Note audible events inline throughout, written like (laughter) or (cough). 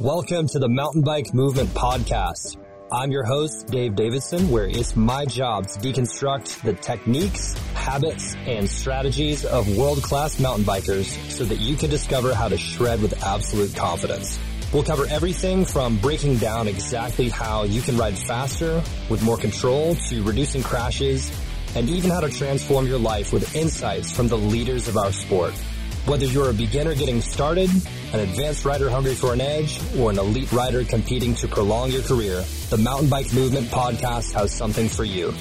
Welcome to the Mountain Bike Movement Podcast. I'm your host, Dave Davidson, where it's my job to deconstruct the techniques, habits, and strategies of world-class mountain bikers so that you can discover how to shred with absolute confidence. We'll cover everything from breaking down exactly how you can ride faster with more control to reducing crashes and even how to transform your life with insights from the leaders of our sport. Whether you're a beginner getting started, an advanced rider hungry for an edge, or an elite rider competing to prolong your career, the Mountain Bike Movement podcast has something for you.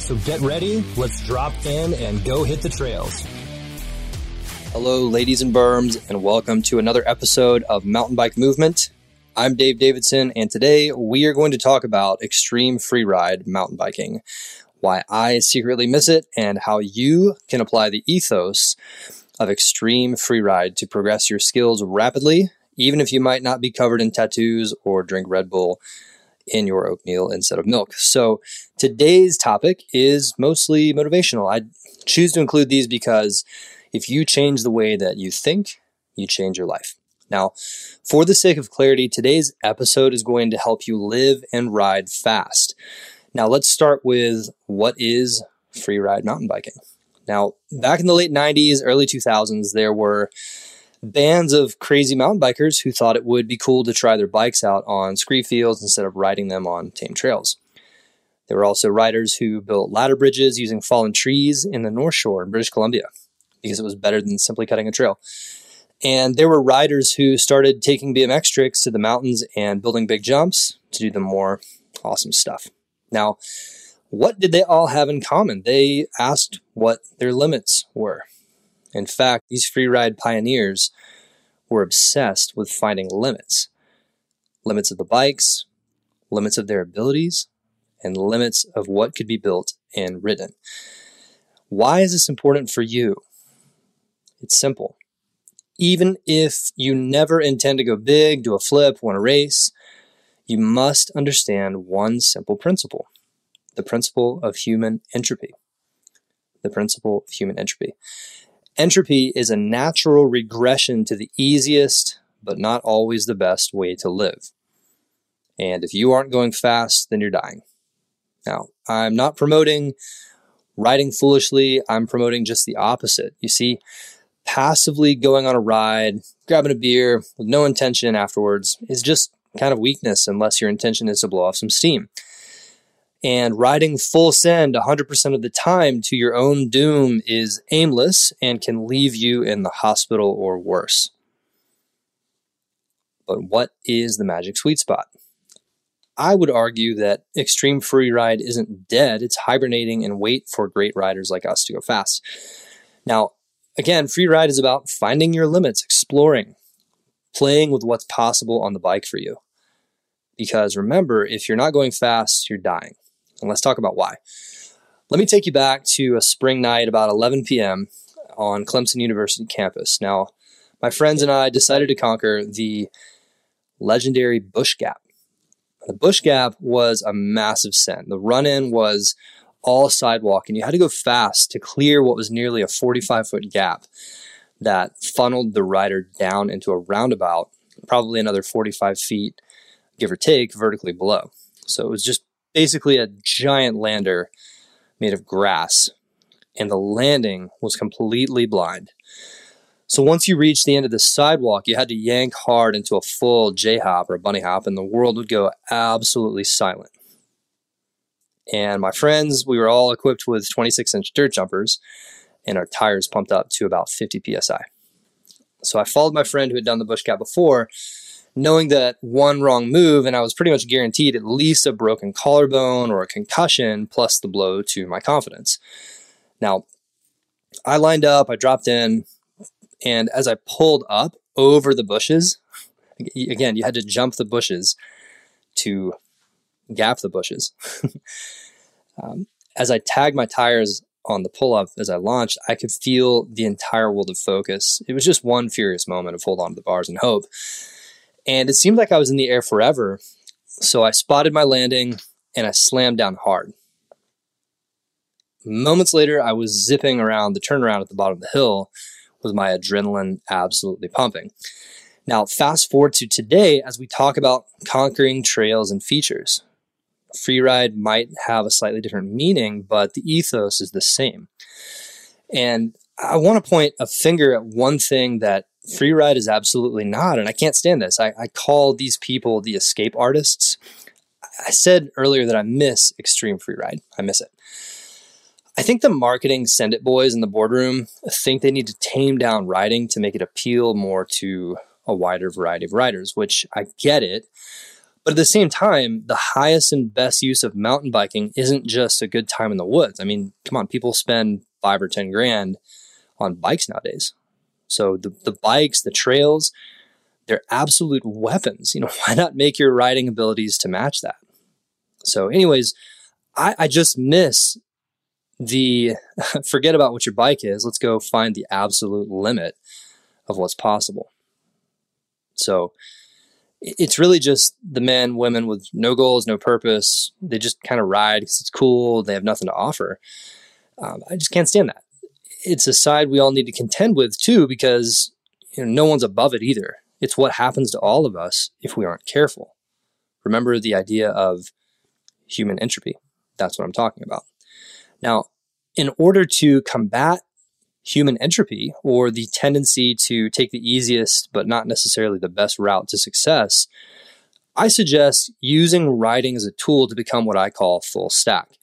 So get ready, let's drop in and go hit the trails. Hello, ladies and berms, and welcome to another episode of Mountain Bike Movement. I'm Dave Davidson, and today we are going to talk about extreme freeride mountain biking, why I secretly miss it, and how you can apply the ethos of extreme freeride to progress your skills rapidly, even if you might not be covered in tattoos or drink Red Bull in your oatmeal instead of milk. So today's topic is mostly motivational. I choose to include these because if you change the way that you think, you change your life. Now, for the sake of clarity, today's episode is going to help you live and ride fast. Now, let's start with what is free ride mountain biking. Now, back in the late 90s, early 2000s, there were bands of crazy mountain bikers who thought it would be cool to try their bikes out on scree fields instead of riding them on tame trails. There were also riders who built ladder bridges using fallen trees in the North Shore in British Columbia because it was better than simply cutting a trail. And there were riders who started taking BMX tricks to the mountains and building big jumps to do the more awesome stuff. Now, what did they all have in common? They asked what their limits were. In fact, these free ride pioneers were obsessed with finding limits limits of the bikes, limits of their abilities, and limits of what could be built and ridden. Why is this important for you? It's simple. Even if you never intend to go big, do a flip, win a race, you must understand one simple principle the principle of human entropy. The principle of human entropy. Entropy is a natural regression to the easiest, but not always the best way to live. And if you aren't going fast, then you're dying. Now, I'm not promoting riding foolishly, I'm promoting just the opposite. You see, passively going on a ride, grabbing a beer with no intention afterwards is just kind of weakness unless your intention is to blow off some steam and riding full send 100% of the time to your own doom is aimless and can leave you in the hospital or worse. But what is the magic sweet spot? I would argue that extreme free ride isn't dead, it's hibernating and wait for great riders like us to go fast. Now, again, free ride is about finding your limits, exploring, playing with what's possible on the bike for you. Because remember, if you're not going fast, you're dying. And let's talk about why. Let me take you back to a spring night about 11 p.m. on Clemson University campus. Now, my friends and I decided to conquer the legendary Bush Gap. The Bush Gap was a massive send. The run in was all sidewalk, and you had to go fast to clear what was nearly a 45 foot gap that funneled the rider down into a roundabout, probably another 45 feet, give or take, vertically below. So it was just basically a giant lander made of grass, and the landing was completely blind. So once you reached the end of the sidewalk, you had to yank hard into a full J hop or bunny hop, and the world would go absolutely silent. And my friends, we were all equipped with 26 inch dirt jumpers, and our tires pumped up to about 50 psi. So I followed my friend who had done the bush gap before, knowing that one wrong move and I was pretty much guaranteed at least a broken collarbone or a concussion plus the blow to my confidence. Now, I lined up, I dropped in, and as I pulled up over the bushes, again, you had to jump the bushes to gap the bushes. (laughs) um, as I tagged my tires on the pull up as I launched, I could feel the entire world of focus. It was just one furious moment of hold on to the bars and hope. And it seemed like I was in the air forever. So I spotted my landing and I slammed down hard. Moments later, I was zipping around the turnaround at the bottom of the hill with my adrenaline absolutely pumping. Now, fast forward to today as we talk about conquering trails and features. Freeride might have a slightly different meaning, but the ethos is the same. And I want to point a finger at one thing that freeride is absolutely not. And I can't stand this. I, I call these people the escape artists. I said earlier that I miss extreme free ride. I miss it. I think the marketing send it boys in the boardroom think they need to tame down riding to make it appeal more to a wider variety of riders, which I get it. But at the same time, the highest and best use of mountain biking isn't just a good time in the woods. I mean, come on, people spend five or 10 grand on bikes nowadays. So the, the bikes, the trails, they're absolute weapons. You know, (laughs) why not make your riding abilities to match that? So, anyways, I, I just miss the (laughs) forget about what your bike is. Let's go find the absolute limit of what's possible. So, it's really just the men, women with no goals, no purpose. They just kind of ride because it's cool. They have nothing to offer. Um, I just can't stand that it's a side we all need to contend with too, because you know, no one's above it either. It's what happens to all of us if we aren't careful. Remember the idea of human entropy. That's what I'm talking about. Now, in order to combat human entropy or the tendency to take the easiest but not necessarily the best route to success, I suggest using writing as a tool to become what I call full stack.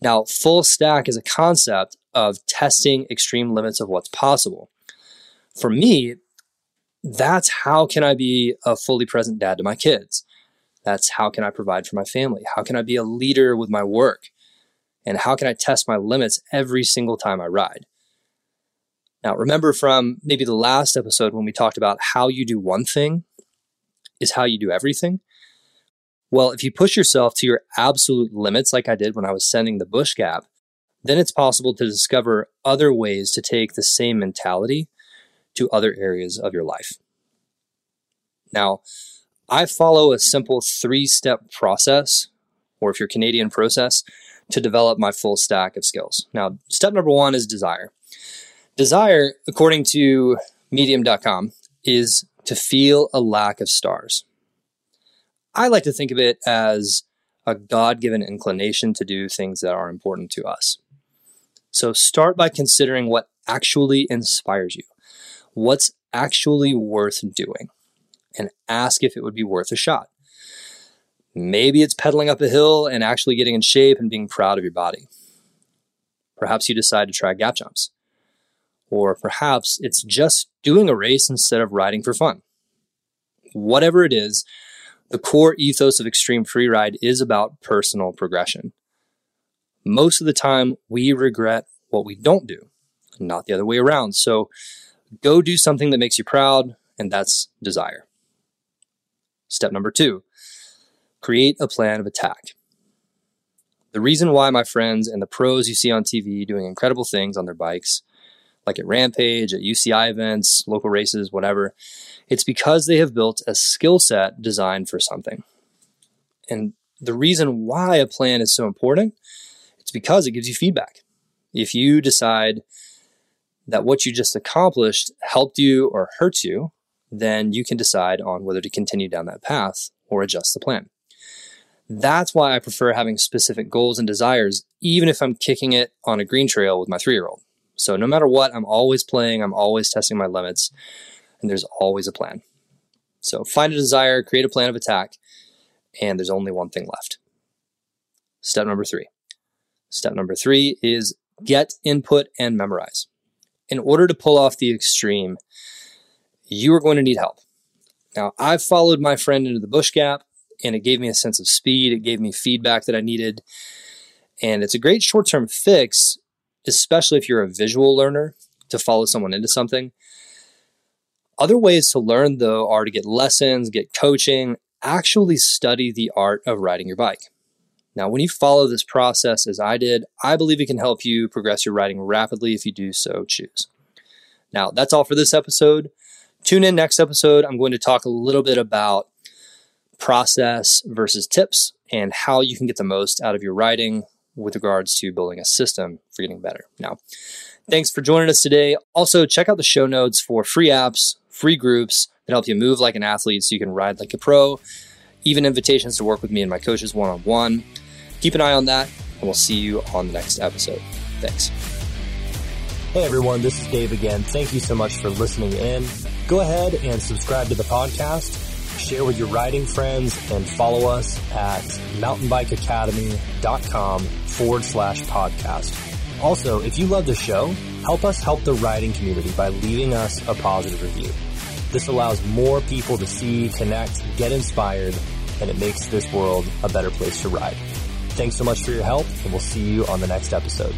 Now, full stack is a concept of testing extreme limits of what's possible. For me, that's how can I be a fully present dad to my kids? That's how can I provide for my family? How can I be a leader with my work? And how can I test my limits every single time I ride? Now, remember from maybe the last episode when we talked about how you do one thing is how you do everything. Well, if you push yourself to your absolute limits, like I did when I was sending the bush gap, then it's possible to discover other ways to take the same mentality to other areas of your life. Now, I follow a simple three step process, or if you're Canadian, process to develop my full stack of skills. Now, step number one is desire. Desire, according to medium.com, is to feel a lack of stars. I like to think of it as a God given inclination to do things that are important to us. So start by considering what actually inspires you. What's actually worth doing? And ask if it would be worth a shot. Maybe it's pedaling up a hill and actually getting in shape and being proud of your body. Perhaps you decide to try gap jumps. Or perhaps it's just doing a race instead of riding for fun. Whatever it is, the core ethos of Extreme Freeride is about personal progression most of the time we regret what we don't do, not the other way around. So go do something that makes you proud, and that's desire. Step number two create a plan of attack. The reason why my friends and the pros you see on TV doing incredible things on their bikes, like at Rampage, at UCI events, local races, whatever, it's because they have built a skill set designed for something. And the reason why a plan is so important because it gives you feedback. If you decide that what you just accomplished helped you or hurts you, then you can decide on whether to continue down that path or adjust the plan. That's why I prefer having specific goals and desires, even if I'm kicking it on a green trail with my three year old. So no matter what, I'm always playing, I'm always testing my limits, and there's always a plan. So find a desire, create a plan of attack, and there's only one thing left. Step number three Step number three is get input and memorize. In order to pull off the extreme, you are going to need help. Now, I've followed my friend into the bush gap, and it gave me a sense of speed. It gave me feedback that I needed. And it's a great short term fix, especially if you're a visual learner to follow someone into something. Other ways to learn, though, are to get lessons, get coaching, actually study the art of riding your bike. Now, when you follow this process as I did, I believe it can help you progress your writing rapidly if you do so choose. Now, that's all for this episode. Tune in next episode. I'm going to talk a little bit about process versus tips and how you can get the most out of your writing with regards to building a system for getting better. Now, thanks for joining us today. Also, check out the show notes for free apps, free groups, that help you move like an athlete so you can ride like a pro, even invitations to work with me and my coaches one on one. Keep an eye on that, and we'll see you on the next episode. Thanks. Hey everyone, this is Dave again. Thank you so much for listening in. Go ahead and subscribe to the podcast, share with your riding friends, and follow us at mountainbikeacademy.com forward slash podcast. Also, if you love the show, help us help the riding community by leaving us a positive review. This allows more people to see, connect, get inspired, and it makes this world a better place to ride. Thanks so much for your help, and we'll see you on the next episode.